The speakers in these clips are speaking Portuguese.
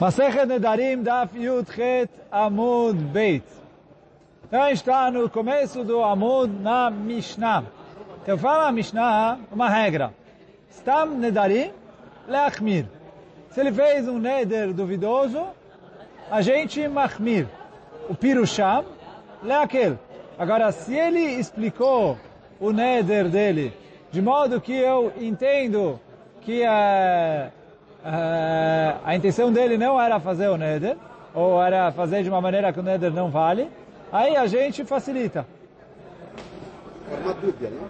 Masechet Nedarim Daf Yud Chet Amud Beit. Então está no começo do Amud na Mishnah. Então fala a Mishnah uma regra. Stam Nedarim Leachmir. Se ele fez um neder duvidoso, a gente machmir. O Pirusham Leakel. Agora, se ele explicou o neder dele de modo que eu entendo que é a intenção dele não era fazer o neder, ou era fazer de uma maneira que o neder não vale, aí a gente facilita. É uma dúvida, né?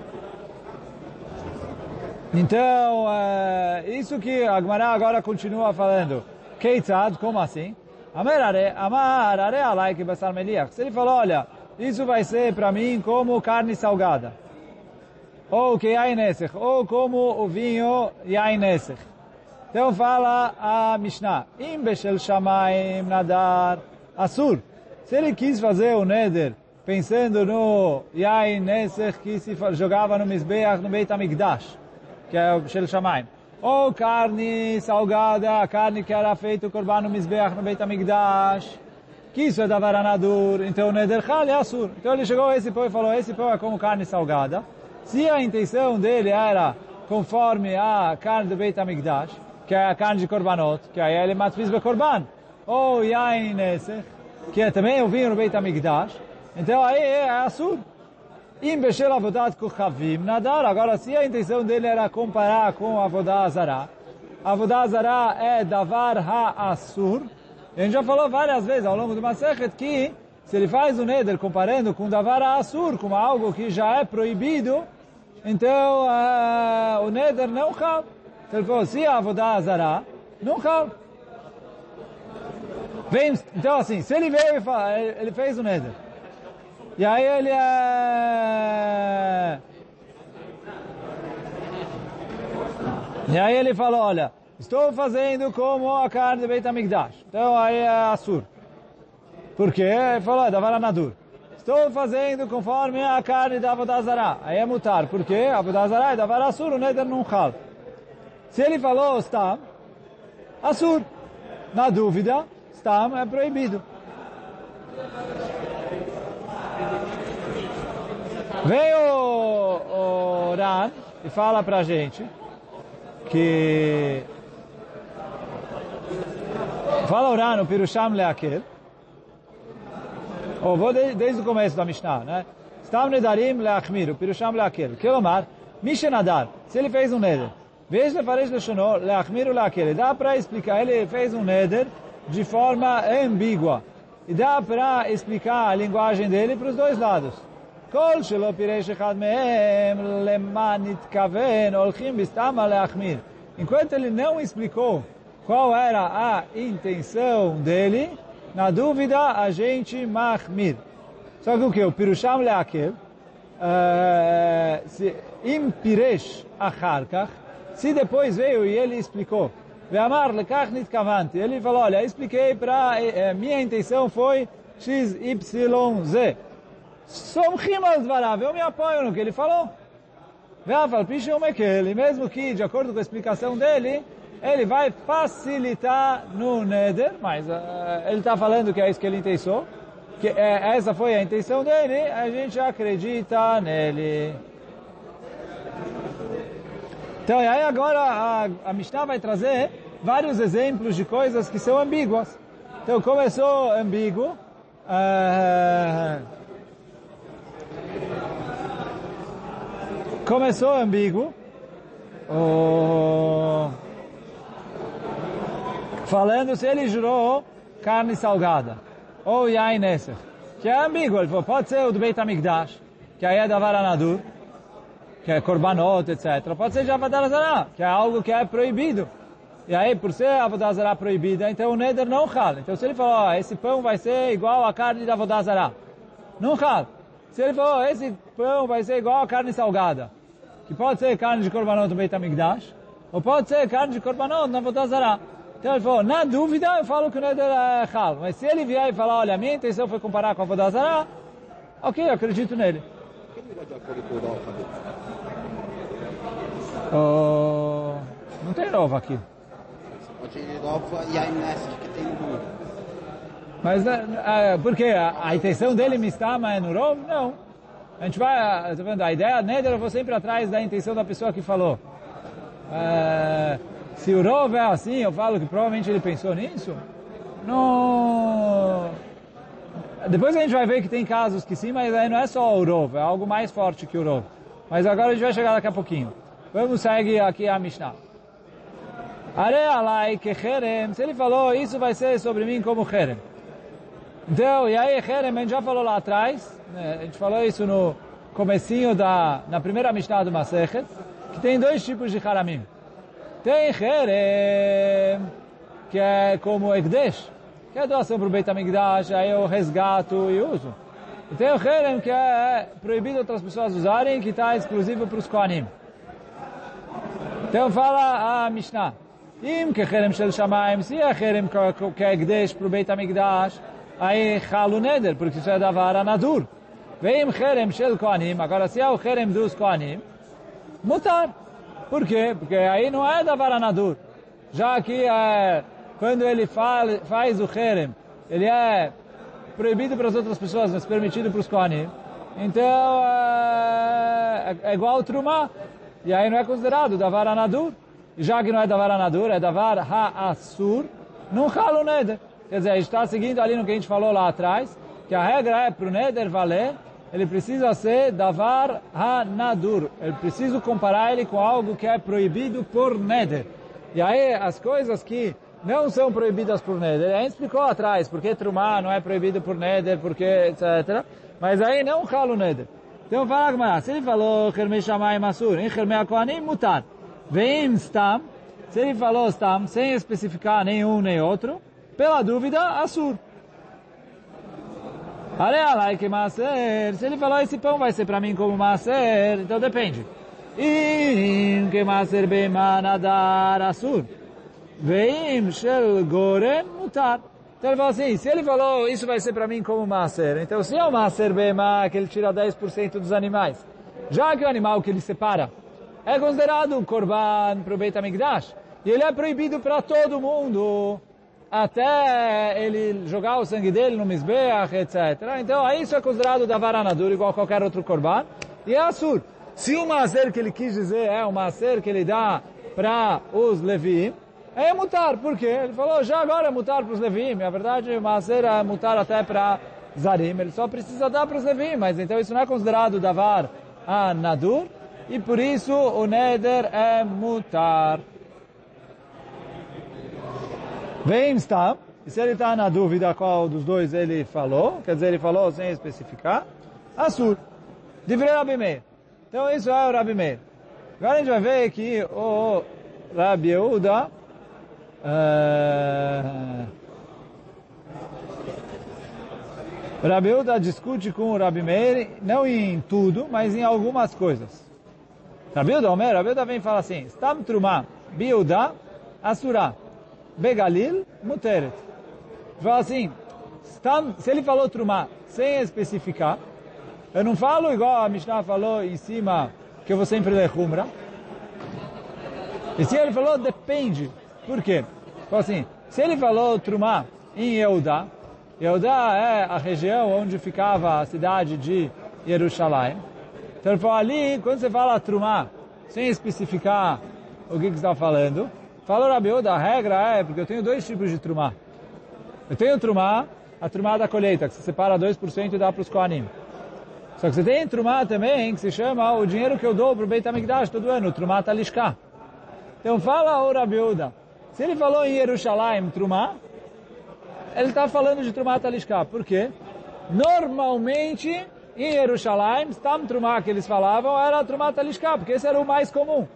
Então, uh, isso que a Gemara agora continua falando. Keitzad, como assim? Amar are alai que basar meliach. Se ele falou, olha, isso vai ser para mim como carne salgada. Ou que yain ou como o vinho yain então fala a Mishnah, Im beshel shamayim nadar asur. Se ele quis fazer o neder pensando no yain nesech que se jogava no Mizbeach, no Beit HaMikdash, que é o beshel shamayim. Ou carne salgada, carne que era feito korban no Mizbeach, no Beit HaMikdash, que isso é da varanadur, então o neder chal é asur. Então ele chegou a esse pão e falou, esse pão é como carne salgada. Se a intenção dele era conforme a carne do Beit HaMikdash, que é a carne de korbanot, que aí ele matfiz be korban. Ou yain nesech, que é também o vinho no Beit HaMikdash. Então aí é assur. Im beshel avodat kuchavim nadar. Agora, se a intenção dele era comparar com a azara, a azara é davar ha-assur. A gente já falou várias vezes ao longo do Masechet que se ele faz o neder comparando com davar ha-assur, com algo que já é proibido, então uh, o neder não cabe. Ele falou, se a Avodah Azara, não cal. Vem, então assim, se ele veio e ele fez o Neder. E aí ele é... E aí ele falou, olha, estou fazendo como a carne de Beit HaMikdash. Então aí é Assur. Por quê? Ele falou, é da Varanadur. Estou fazendo conforme a carne da Avodazara. Aí é mutar. Por quê? A Avodazara é da Varasur, o Neder não cal. Se ele falou Stam, Assur. Na dúvida, Stam é proibido. Vem o, Ran e fala pra gente que fala o Ran, o Pirusham Leakel ou vou desde, desde o começo da Mishnah, né? Stam Nedarim Leachmir, o Pirusham Leakel. Que Omar, Mishenadar, se ele fez um neder, Veja Lefaresh Leshono, Leachmir Leakel. Dá para explicar, ele fez um neder de forma ambígua. E dá para explicar a linguagem dele para os dois lados. כל שלא פירש אחד מהם למה נתכוון, הולכים בסתמה להחמיר. Enquanto ele não explicou qual era a intenção dele, na dúvida a gente mahmir. Só que o que? O pirusham leakel, im piresh acharkach, se depois veio e ele explicou, Ve'amar lekach nitkavanti, ele falou, olha, expliquei para, eh, minha intenção foi X, Y, Z. Somchim al dvarav, eu me apoio no que ele falou. Ve'afal pichum ele, mesmo que, de acordo com a explicação dele, ele vai facilitar no neder, mas uh, ele está falando que é isso que ele intentou, que uh, essa foi a intenção dele, a gente acredita nele. Então, e aí agora a, a Mishnah vai trazer vários exemplos de coisas que são ambíguas. Então, começou ambíguo. Uh, começou ambíguo. Uh, falando se ele jurou carne salgada. Ou yain. Que é ambíguo. Ele falou, pode ser o do Beit HaMikdash, que aí é da Varanadur que é korbanot, etc. Pode ser de Avodazara, que é algo que é proibido. E aí, por ser Avodazara proibida, então o Neder não rala. Então se ele falou, oh, esse pão vai ser igual a carne da Avodazara, não rala. Se ele falou, oh, esse pão vai ser igual a carne salgada, que pode ser carne de korbanot do Beit ou pode ser carne de korbanot na Avodazara. Então ele falou, na dúvida eu falo que o Neder é ralo. Mas se ele vier e falar, olha, a minha intenção foi comparar com a Avodazara, ok, eu acredito nele. Oh, não tem nova aqui. Pode ir Rov e a Inés que tem no. Mas uh, por quê? A, a intenção dele mistama é no Rov? Não. A gente vai, tá vendo? A ideia neder eu vou sempre atrás da intenção da pessoa que falou. Uh, se o Rov é assim, eu falo que provavelmente ele pensou nisso. Não. Depois a gente vai ver que tem casos que sim, mas aí não é só o Rov, é algo mais forte que o Rov. Mas agora a gente vai chegar daqui a pouquinho. Vamos seguir aqui a Mishnah. Arealai que Herem, se ele falou, isso vai ser sobre mim como Herem. Então, e aí Herem, a gente já falou lá atrás, né? a gente falou isso no comecinho da, na primeira Mishnah do Masechet, que tem dois tipos de Haramim. Tem Herem, que é como Egdesh, que é doação para o Beit HaMikdash, aí eu resgato e uso. E tem o Herem, que é proibido outras pessoas usarem, que está exclusivo para os Kohanim. Então fala a Mishnah. Im que Herem Shel Shamayim, se é Herem que é Egdesh para o Beit HaMikdash, aí Chalu Neder, porque isso é da vara Nadur. Vem Herem Shel Kohanim, agora se é o Herem dos Kohanim, mutar. Por quê? Porque aí não é da vara Nadur. Já que é quando ele faz o Herem, ele é proibido para as outras pessoas, mas permitido para os Kohanim. Então, é, é igual o. E aí não é considerado Davar Anadur. E já que não é Davar Anadur, é Davar Ha'asur, não Halo Neder. Quer dizer, a gente está seguindo ali no que a gente falou lá atrás, que a regra é para o Neder valer, ele precisa ser Davar Ha'nadur. Ele precisa comparar ele com algo que é proibido por Neder. E aí as coisas que não são proibidas por Neder. A gente explicou atrás, porque Trumá não é proibido por Neder, porque etc. Mas aí não ralo Neder. Então fala Gmará, se ele falou Hermei Shammai Masur, em Hermei Kohanim mutar. Vem Stam, se ele falou Stam, sem especificar nenhum nem outro, pela dúvida, Asur. Arealai que Maser, se ele falou esse pão vai ser para mim como Maser, então depende. Im que Maser bem manadar Asur. Veim shel gorem mutar. Então ele falou assim, se ele falou isso vai ser para mim como maser, então se é o maser bema que ele tira 10% dos animais, já que o animal que ele separa é considerado um korban para o Beit HaMikdash, e ele é proibido para todo mundo, até ele jogar o sangue dele no Mizbeach, etc. Então aí isso é considerado da varanadura, igual qualquer outro korban, e é assur. Se o maser que ele quis dizer é o maser que ele dá para os Levi, é mutar, por quê? Ele falou, já agora é mutar para os Levim. A verdade, o Maaser é mutar até para Zarim. Ele só precisa dar para os Levim, mas então isso não é considerado davar a Nadur. E por isso o Neder é mutar. Vem está. E se ele está na dúvida qual dos dois ele falou, quer dizer, ele falou sem especificar, Assur. Divrei Rabi Meir. Então isso é o Rabi Meir. Agora a gente vai ver que o Rabi Yehuda Uh, Rabi Uda discute com o Rabi Meir, não em tudo, mas em algumas coisas. Rabi Uda, Omer, Rabi Uda vem e fala assim, Stam Truma, Biuda, Asura, Begalil, Muteret. Fala assim, Stam, se ele falou Truma sem especificar, eu não falo igual a Mishnah falou em cima, que eu vou sempre ler Humra. E se ele falou, depende. Por quê? Então assim, se ele falou Trumá em Yehudá, Yehudá é a região onde ficava a cidade de Jerusalém. Então ele falou ali, quando você fala Trumá, sem especificar o que, que está falando, falou Rabi a regra é, porque eu tenho dois tipos de Trumá. Eu tenho Trumá, a Trumá da colheita, que você separa 2% e dá para os Kohanim. Só que você tem Trumá também, que se chama o dinheiro que eu dou para o Beit HaMikdash todo ano, Trumá Talishká. Então fala o Rabi se ele falou em Jerusalém, Trumá, ele está falando de Trumá Talishká. Por quê? Normalmente, em Jerusalém, Stam Trumá que eles falavam era Trumá Talishká, porque esse era o mais comum.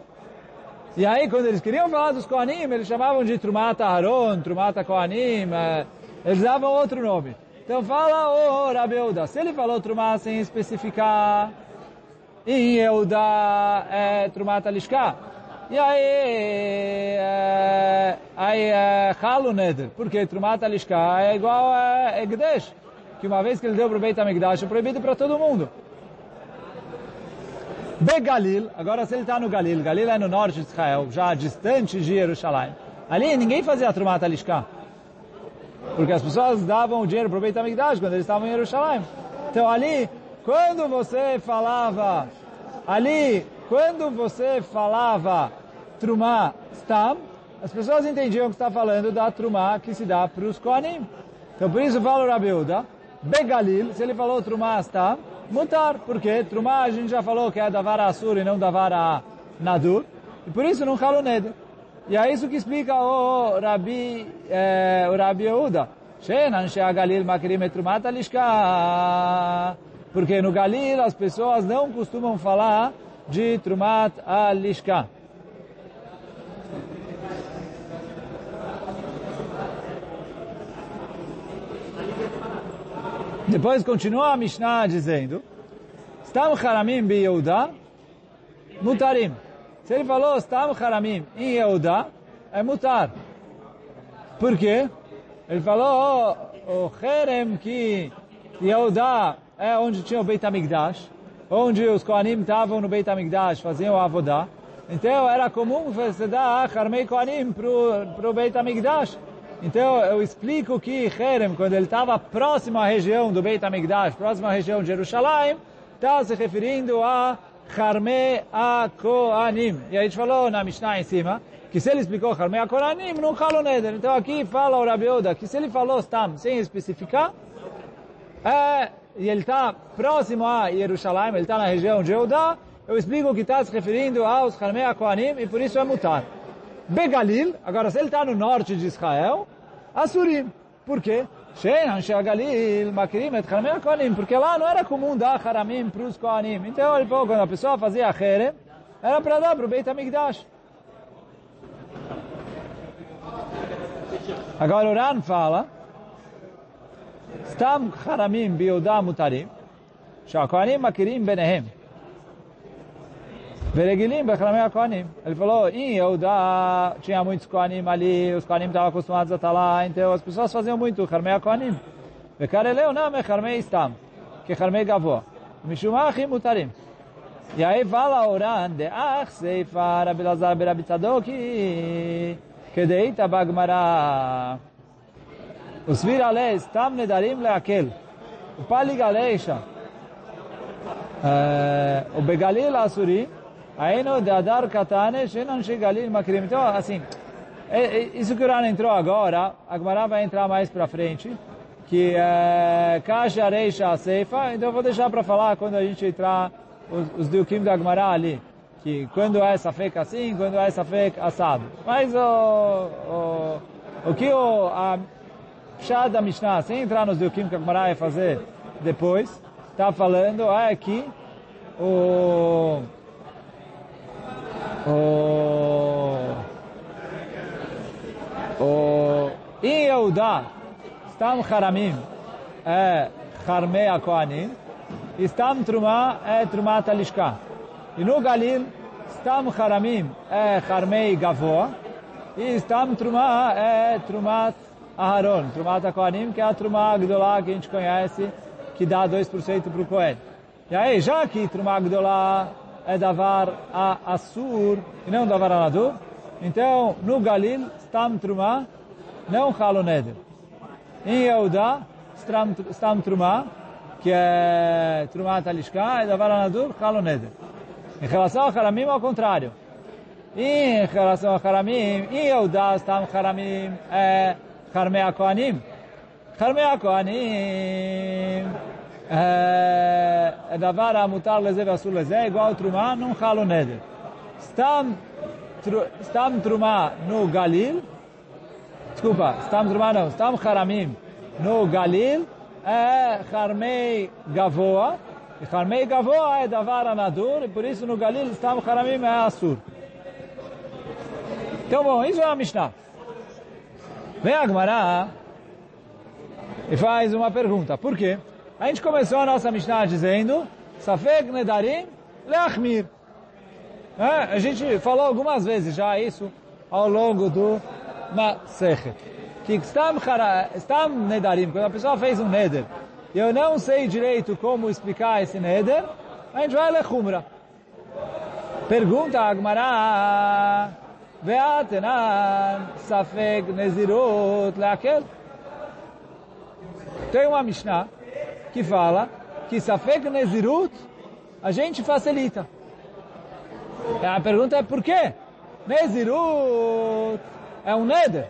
E aí, quando eles queriam falar dos Kohanim, eles chamavam de Trumata Haron, Trumata Kohanim, eh, eles davam outro nome. Então fala, ô oh, Rabeuda, se ele falou Trumá sem especificar, em Yehuda é Trumata Lishká, e aí, é, aí é Halu Neder, porque Trumat Alishka é igual a Egdesh, que uma vez que ele deu para o Beit HaMikdash é proibido para todo mundo. Begalil, agora se ele está no Galil, Galil é no norte de Israel, já distante de Jerusalém. Ali ninguém fazia Trumat Alishka. Porque as pessoas davam o dinheiro para o Beit HaMikdash quando eles estavam em Jerusalém. Então ali, quando você falava, ali, quando você falava Trumá Stam, as pessoas entendiam que está falando da Trumá que se dá para os Kohanim. Então por isso fala o Rabi Uda, Begalil, se ele falou Trumá Stam, mutar, porque Trumá a gente já falou que é da vara Asur e não da vara Nadur, e por isso não fala o Neder. E é isso que explica o Rabi, eh, o Rabi Yehuda. Galil. Porque no Galil as pessoas não costumam falar de Trumat Alishka. Depois continua a Mishnah dizendo Stam Haramim Bi Yehuda Mutarim. Se ele falou Stam Haramim em Yehuda, é mutar. Por quê? Ele falou oh, o Herem que Yehuda é onde tinha o Beit HaMikdash, onde os Kohanim estavam no Beit HaMikdash, faziam a Avodá. Então era comum você dar Harmei Kohanim para o Beit HaMikdash. Então eu explico que Herem, quando ele estava próximo à região do Beit HaMikdash, próximo à região de Jerusalém, está se referindo a Harme a Kohanim. E a gente falou na Mishnah em cima, que se ele explicou Harme a Kohanim, não fala o Neder. Então aqui fala o Rabi Oda, que se ele falou Stam, sem especificar, é, e ele está próximo a Jerusalém, ele está na região de Eudá, eu explico que está se referindo aos Harme a Kohanim, e por isso é mutar. Begalil, agora se ele está no norte de Israel, Asurim. Por quê? Galil, Makrim et Haramim Kohanim, porque lá não era comum dar Haramim para os Kohanim. Então ele falou, quando a pessoa fazia Herem, era para dar para o Beit HaMikdash. Agora o Ran fala, סתם חרמים ביהודה מותרים, שהכהנים מכירים ביניהם. ורגילים בחרמי הכהנים. אלפי לא, אי יהודה tinha muitos כהנים עלי, os כהנים estavam acostumados a estar lá, então as pessoas faziam muito חרמי הכהנים. וכאלה לא, אינם מחרמי סתם, כחרמי גבוה. משום מה הכי מותרים. יעיפה לאורן דאח סיפה רבי אלעזר ברבי צדוקי כדאיתא בגמרא Os viralés, tam nedarim aquel, O paligaleixa, O begalil asuri. Aino de adar katane, shenan shegalil makrim. Então, assim, isso que o Urano entrou agora, a Gemara vai entrar mais para frente, que é Kasha Reisha Seifa, então eu vou deixar para falar quando a gente entrar os, os Diukim da Gemara ali, que quando é essa feca assim, quando é essa feca assado. Mas o, o, o que o, a, Shad da Mishnah, sem entrar nos Dukim que a Gemara vai fazer depois, está falando é que o o, o em Yehuda, Stam Haramim é Harmei Kohanim, e Stam Truma é Trumat Alishka. E no Galil, Stam Haramim é Harmei Gavoa, e Stam Truma é Trumat Aharon, Trumat Kohanim, que é a Truma Gdolá que a gente conhece, que dá 2% para o Kohen. E aí, já que Truma Gdolá é davar a Assur e não davar a Nadur. Então, no Galil, Stam Truma, não Halo Neder. Em Yehuda, Stam Truma, que é Truma Talishka, é davar a Nadur, Halo Neder. Em relação ao Haramim, ao contrário. Em relação ao Haramim, em Yehuda, Stam Haramim, é Harmei Kohanim. Harmei Kohanim, é davar a mutar leze vasul leze, igual trumá num halo neder. Stam, stam trumá no Galil, desculpa, stam trumá não, stam haramim no Galil, é harmei gavoa, e harmei gavoa é davar nadur, e por isso no Galil stam haramim é assur. Então, bom, isso é a Mishnah. Vem a Gemara e faz uma pergunta. Por quê? A gente começou a nossa Mishnah dizendo Safek Nedarim Leachmir. É, a gente falou algumas vezes já isso ao longo do Masechet. Que Stam, Nedarim, quando a pessoa fez um Neder, e eu não sei direito como explicar esse Neder, a gente vai ler Humra. Pergunta a Agmará, Ve'atenan safek nezirut leakel. Tem uma Mishnah que fala que safek nezirut a gente facilita. A pergunta é por quê? Nezirut é um neder.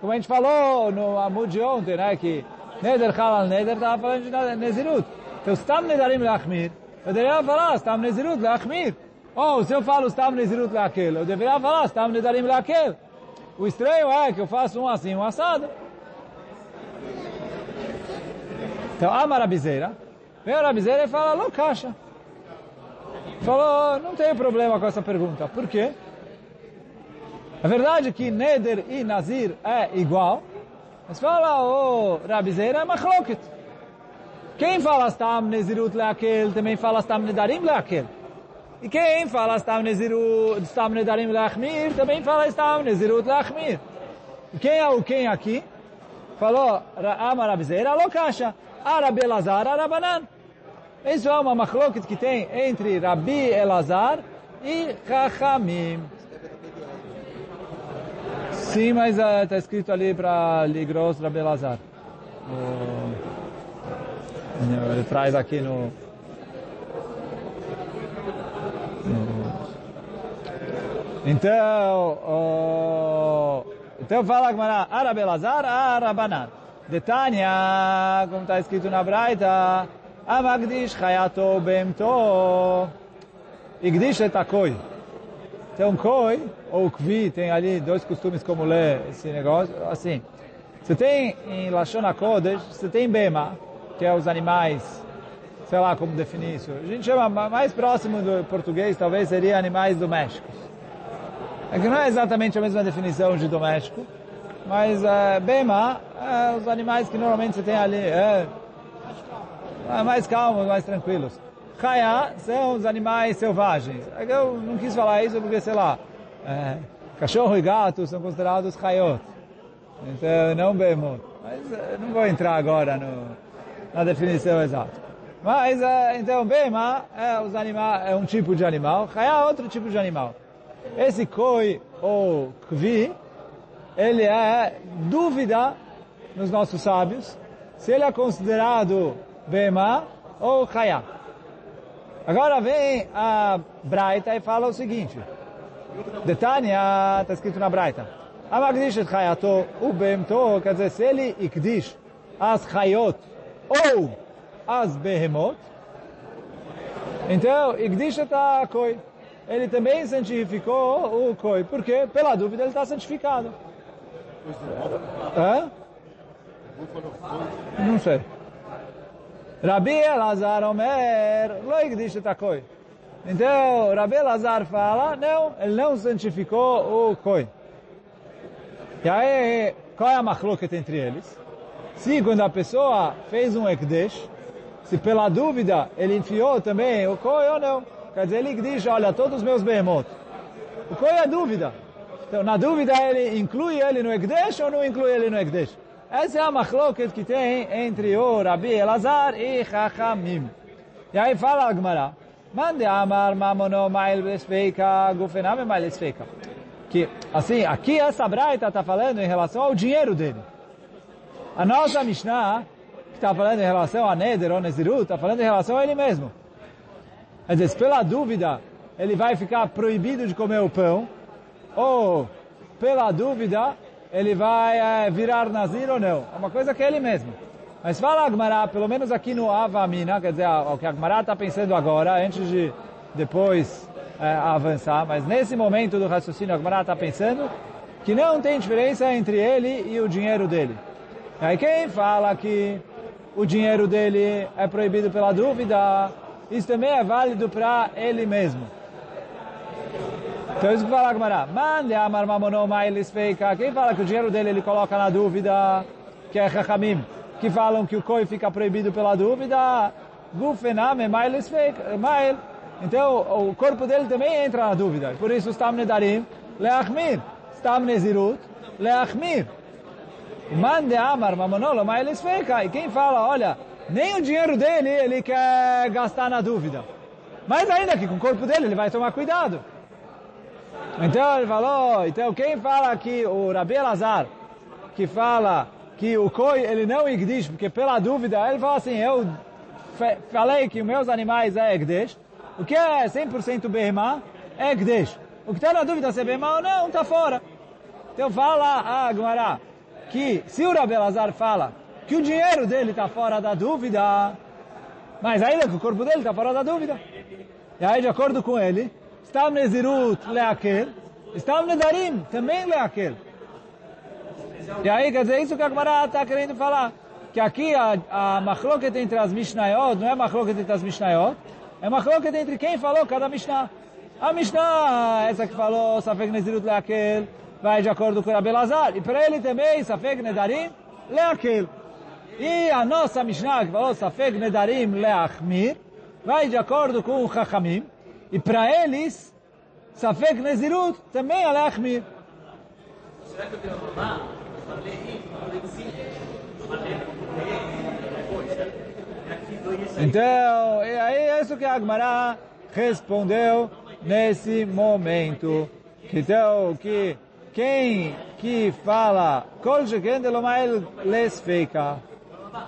Como a gente falou no Amud de ontem, né? Que neder halal neder estava falando de nezirut. Então, stam nedarim leachmir. Eu deveria falar stam nezirut leachmir. Ou se eu falo stam nezirut leakel, eu deveria falar stam nedarim leakel. O estranho é que eu faço um assim, um assado. Então, ama a rabizeira. Vem a rabizeira e fala, não. Falou, não tem problema com essa pergunta. Por quê? A verdade é que Neder e Nazir é igual. Mas fala, o oh, Rabizeira é machloket. Quem fala Stam Nezirut Leakel também fala Stam Nedarim Leakel. E quem fala Stam Nezirut, Stam Nedarim Leachmir também fala Stam Nezirut Leachmir. E quem é o quem aqui? Falou, Ama Rabizeira, Lokasha. Arabe Elazar, Arabanan. Isso é uma machloket que tem entre Rabi Elazar e Chachamim. Sim, mas está uh, escrito ali para Ligros Rabi Elazar. Ele traz aqui no então, oh, então fala Gmará, Arabe Lazar, Arabanan. Detania, como está escrito na Braita, Amagdish Hayato Bemto. Igdish et Akoi. Então, Koi, ou Kvi, tem ali dois costumes como ler esse negócio, assim. Você tem em Lashon HaKodesh, você tem Bema, que é os animais, sei lá como definir isso. A gente chama mais próximo do português, talvez seria animais domésticos. É que não é exatamente a mesma definição de doméstico, mas é, Bema é os animais que normalmente você tem ali, é, é mais calmos, mais tranquilos. Chaya são os animais selvagens. É eu não quis falar isso porque, sei lá, é, cachorro e gato são considerados chayot. Então, não bemot. Mas é, não vou entrar agora no, na definição exata. Mas, é, então, bema é, os animais, é um tipo de animal, chaya é outro tipo de animal. Esse koi ou kvi, ele é dúvida nos nossos sábios se ele é considerado bema ou chaya. Agora vem a Braita e fala o seguinte. Detania, está escrito na Braita. Amagdish et chayato ubemto, quer dizer, se ele ikdish as chayot ou as behemot, então, ikdish et a koi. Ele também santificou o koi. Por quê? Pela dúvida ele está santificado. Hã? Não sei. Rabi Elazar Omer, lo igdish koi. Então, Rabi Elazar fala, não, ele não santificou o koi. E aí, qual é a machloket entre eles? Se quando a pessoa fez um ekdesh, se pela dúvida ele enfiou também o koi ou não. Quer dizer, ele diz, olha, todos os meus behemot. O koi é dúvida. Então, na dúvida, ele inclui ele no ekdesh ou não inclui ele no ekdesh? Essa é a machloket que tem entre o Rabi Elazar e Chachamim. E aí fala a Gemara, Mande amar mamono mail esfeika, gufename mail esfeika. Que, assim, aqui essa braita está falando em relação ao dinheiro dele. A nossa Mishnah, está falando em relação a Neder ou Nezirut, está falando em relação a ele mesmo. Quer dizer, pela dúvida, ele vai ficar proibido de comer o pão, ou, pela dúvida, ele vai é, virar Nazir ou não. É uma coisa que é ele mesmo. Mas fala Agmará, pelo menos aqui no Avamina, quer dizer, o que Agmará está pensando agora, antes de depois é, avançar, mas nesse momento do raciocínio, Agmará está pensando que não tem diferença entre ele e o dinheiro dele. Aí quem fala que o dinheiro dele é proibido pela dúvida, isso também é válido para ele mesmo. Então isso que fala Agmará. Mande amar mamonou mailis feika. Quem fala que o dinheiro dele ele coloca na dúvida, que é Chachamim, que falam que o koi fica proibido pela dúvida, gufename mailis feika. Mail. Então o corpo dele também entra na dúvida. Por isso Stam Nedarim, Leachmir. Stam Nezirut, Leachmir. Mande amar mamonolo mailis feika. E quem fala, olha, nem o dinheiro dele ele quer gastar na dúvida. Mas ainda que com o corpo dele ele vai tomar cuidado. Então ele falou, então quem fala que o Rabi Elazar, que fala que o coi ele não igdish, porque pela dúvida, ele fala assim, eu falei que meus animais é igdish, o que é 100% behemá é igdish. O que está na dúvida se é behemá ou não, está fora. Então fala a Agmará que se o Rabi Elazar fala que o dinheiro dele está fora da dúvida, mas ainda que o corpo dele está fora da dúvida. E aí, de acordo com ele, Stam Nezirut Leakel, Stam Nedarim também Leakel. E aí, quer dizer, isso que a Gemara está querendo falar. Que aqui a, a machloket entre as Mishnayot, não é machloket entre as Mishnayot, é machloket entre quem falou cada Mishnah. A Mishnah, essa que falou, Safek Nezirut Leakel, vai de acordo com a Belazar. E para ele também, Safek Nedarim Leakel. E a nossa Mishnah, que falou Safek Nedarim Leachmir, vai de acordo com o Chachamim. E para eles, Safek Nezirut também é Leachmir. Será que eu tenho então, e aí é isso que a Agmará respondeu nesse momento. Então, que quem que fala Kol Les Feika.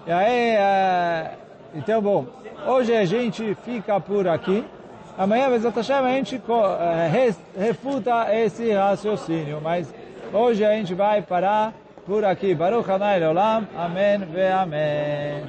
E aí, é, então, bom, hoje a gente fica por aqui. Amanhã, Hashem, a gente refuta esse raciocínio, mas hoje a gente vai parar por aqui. Baruch Hanai Olam. Amém ve Amém.